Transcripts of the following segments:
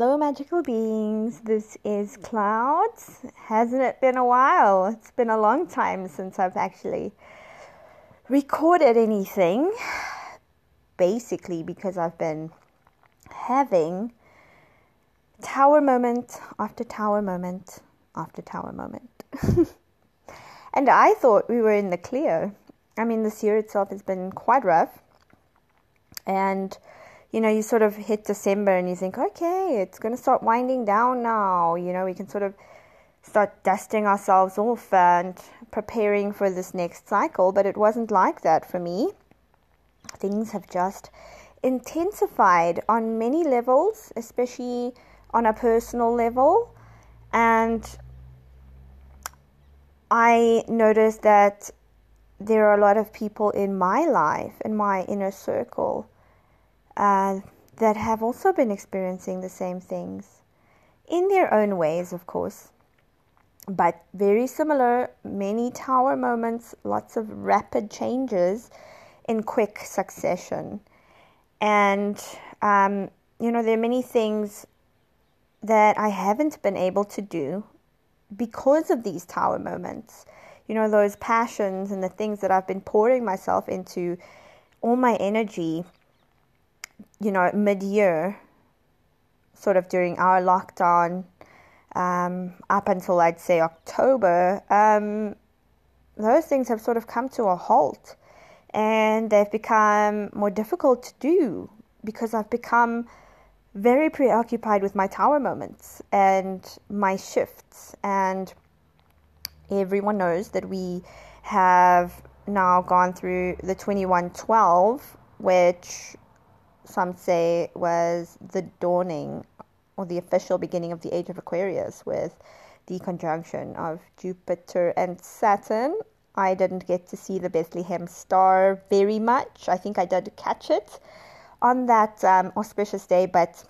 Hello, magical beings. This is Clouds. Hasn't it been a while? It's been a long time since I've actually recorded anything. Basically, because I've been having tower moment after tower moment after tower moment. and I thought we were in the clear. I mean, this year itself has been quite rough. And you know, you sort of hit December and you think, okay, it's going to start winding down now. You know, we can sort of start dusting ourselves off and preparing for this next cycle. But it wasn't like that for me. Things have just intensified on many levels, especially on a personal level. And I noticed that there are a lot of people in my life, in my inner circle, uh, that have also been experiencing the same things in their own ways, of course, but very similar, many tower moments, lots of rapid changes in quick succession. And, um, you know, there are many things that I haven't been able to do because of these tower moments. You know, those passions and the things that I've been pouring myself into, all my energy you know, mid year, sort of during our lockdown, um, up until I'd say October, um, those things have sort of come to a halt and they've become more difficult to do because I've become very preoccupied with my tower moments and my shifts. And everyone knows that we have now gone through the 2112, which some say was the dawning or the official beginning of the age of Aquarius with the conjunction of Jupiter and Saturn. I didn't get to see the Bethlehem star very much. I think I did catch it on that um, auspicious day, but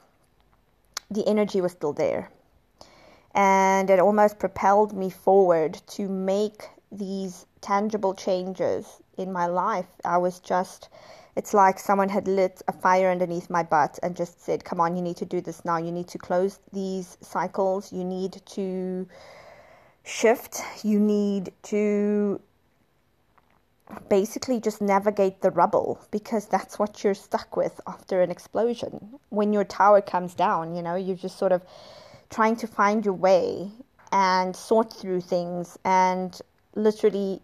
the energy was still there. And it almost propelled me forward to make these tangible changes in my life. I was just it's like someone had lit a fire underneath my butt and just said, Come on, you need to do this now. You need to close these cycles. You need to shift. You need to basically just navigate the rubble because that's what you're stuck with after an explosion. When your tower comes down, you know, you're just sort of trying to find your way and sort through things and literally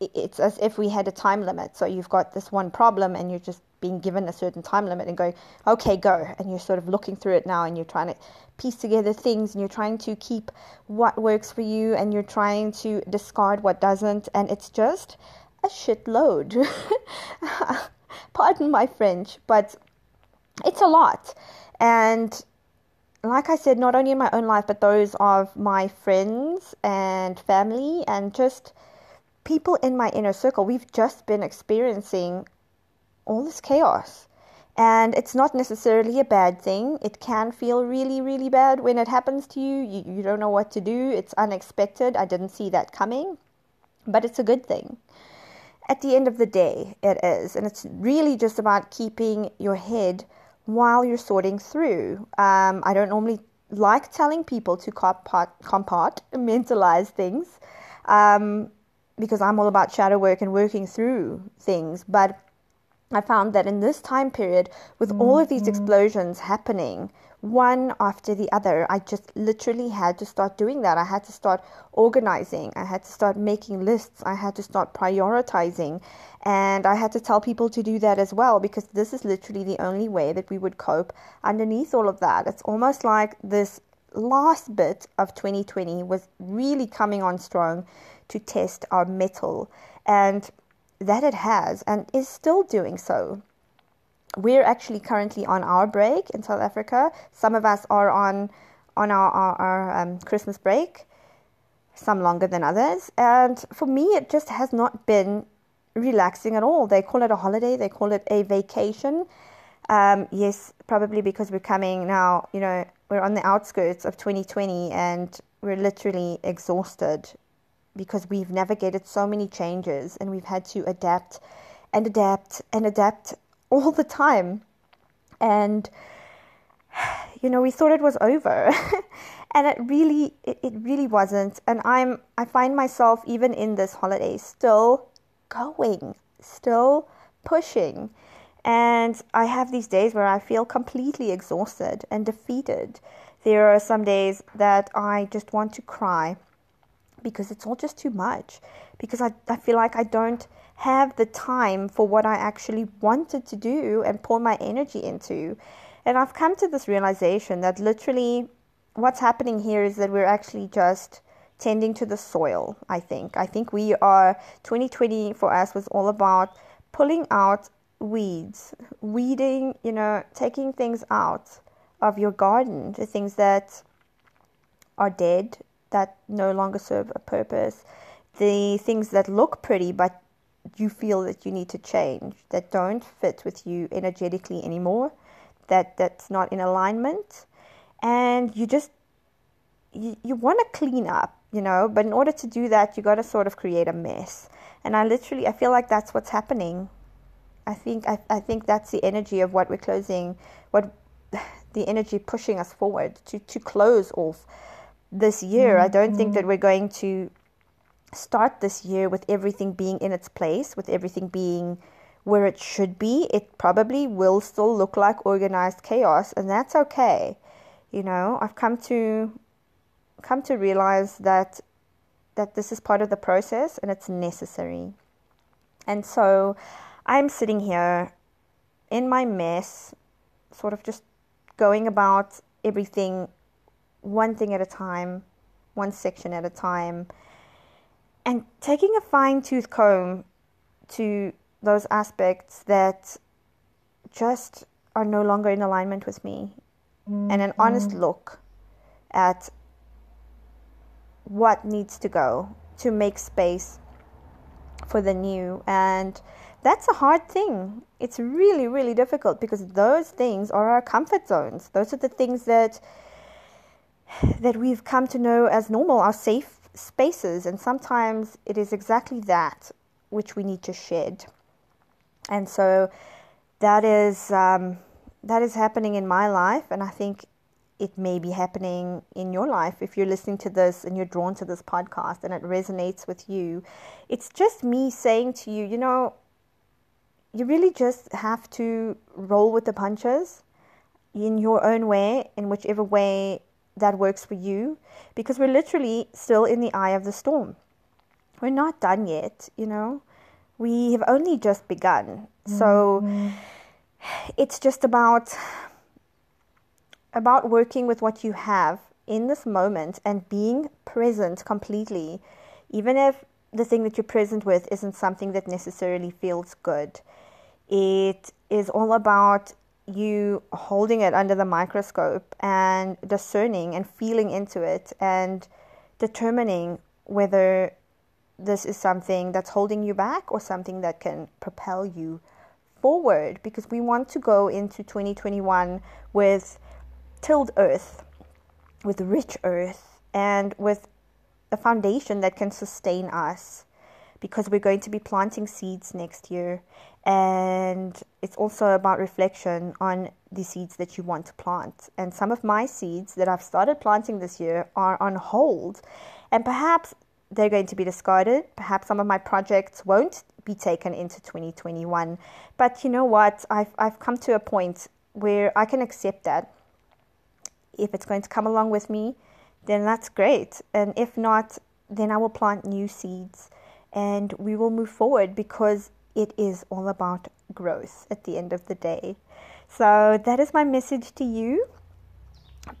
it's as if we had a time limit. So you've got this one problem and you're just being given a certain time limit and going, okay, go. And you're sort of looking through it now and you're trying to piece together things and you're trying to keep what works for you and you're trying to discard what doesn't. And it's just a shitload. Pardon my French, but it's a lot. And like I said, not only in my own life, but those of my friends and family and just people in my inner circle, we've just been experiencing all this chaos. And it's not necessarily a bad thing. It can feel really, really bad when it happens to you. You, you don't know what to do. It's unexpected. I didn't see that coming. But it's a good thing. At the end of the day, it is. And it's really just about keeping your head while you're sorting through. Um, I don't normally like telling people to compartmentalize things. Um, because I'm all about shadow work and working through things. But I found that in this time period, with mm-hmm. all of these mm-hmm. explosions happening, one after the other, I just literally had to start doing that. I had to start organizing. I had to start making lists. I had to start prioritizing. And I had to tell people to do that as well because this is literally the only way that we would cope underneath all of that. It's almost like this last bit of 2020 was really coming on strong to test our mettle, and that it has and is still doing so. We're actually currently on our break in South Africa. Some of us are on on our, our, our um, Christmas break, some longer than others. And for me, it just has not been relaxing at all. They call it a holiday, they call it a vacation. Um, yes, probably because we're coming now, you know, we're on the outskirts of 2020 and we're literally exhausted because we've navigated so many changes and we've had to adapt and adapt and adapt all the time. And you know, we thought it was over. and it really it, it really wasn't. And I'm I find myself even in this holiday still going, still pushing. And I have these days where I feel completely exhausted and defeated. There are some days that I just want to cry because it's all just too much. Because I, I feel like I don't have the time for what I actually wanted to do and pour my energy into. And I've come to this realization that literally what's happening here is that we're actually just tending to the soil, I think. I think we are, 2020 for us was all about pulling out weeds, weeding, you know, taking things out of your garden, the things that are dead, that no longer serve a purpose, the things that look pretty but you feel that you need to change, that don't fit with you energetically anymore, that that's not in alignment, and you just you, you want to clean up, you know, but in order to do that, you got to sort of create a mess. And I literally, I feel like that's what's happening. I think, I, I think that's the energy of what we're closing, what the energy pushing us forward to, to close off this year. Mm-hmm. I don't think that we're going to start this year with everything being in its place, with everything being where it should be. It probably will still look like organized chaos, and that's okay. You know, I've come to come to realize that that this is part of the process and it's necessary. And so I'm sitting here in my mess, sort of just going about everything one thing at a time, one section at a time, and taking a fine tooth comb to those aspects that just are no longer in alignment with me, mm-hmm. and an honest mm-hmm. look at what needs to go to make space for the new and that's a hard thing it's really really difficult because those things are our comfort zones those are the things that that we've come to know as normal our safe spaces and sometimes it is exactly that which we need to shed and so that is um, that is happening in my life and i think it may be happening in your life if you're listening to this and you're drawn to this podcast and it resonates with you. It's just me saying to you, you know, you really just have to roll with the punches in your own way, in whichever way that works for you, because we're literally still in the eye of the storm. We're not done yet, you know, we have only just begun. So mm-hmm. it's just about about working with what you have in this moment and being present completely, even if the thing that you're present with isn't something that necessarily feels good. It is all about you holding it under the microscope and discerning and feeling into it and determining whether this is something that's holding you back or something that can propel you forward. Because we want to go into 2021 with tilled earth, with rich earth, and with a foundation that can sustain us because we're going to be planting seeds next year. And it's also about reflection on the seeds that you want to plant. And some of my seeds that I've started planting this year are on hold. And perhaps they're going to be discarded. Perhaps some of my projects won't be taken into 2021. But you know what? I've, I've come to a point where I can accept that if it's going to come along with me, then that's great. And if not, then I will plant new seeds and we will move forward because it is all about growth at the end of the day. So that is my message to you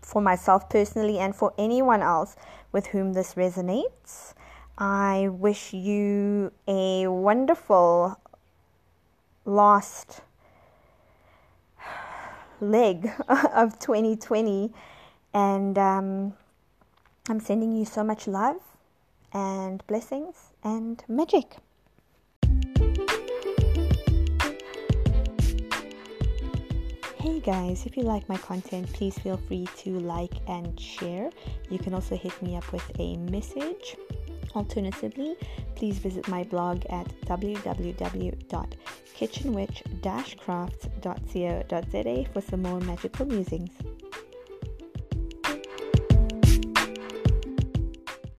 for myself personally and for anyone else with whom this resonates. I wish you a wonderful last leg of 2020. And um, I'm sending you so much love and blessings and magic. Hey guys, if you like my content, please feel free to like and share. You can also hit me up with a message. Alternatively, please visit my blog at www.kitchenwitch-crafts.co.za for some more magical musings.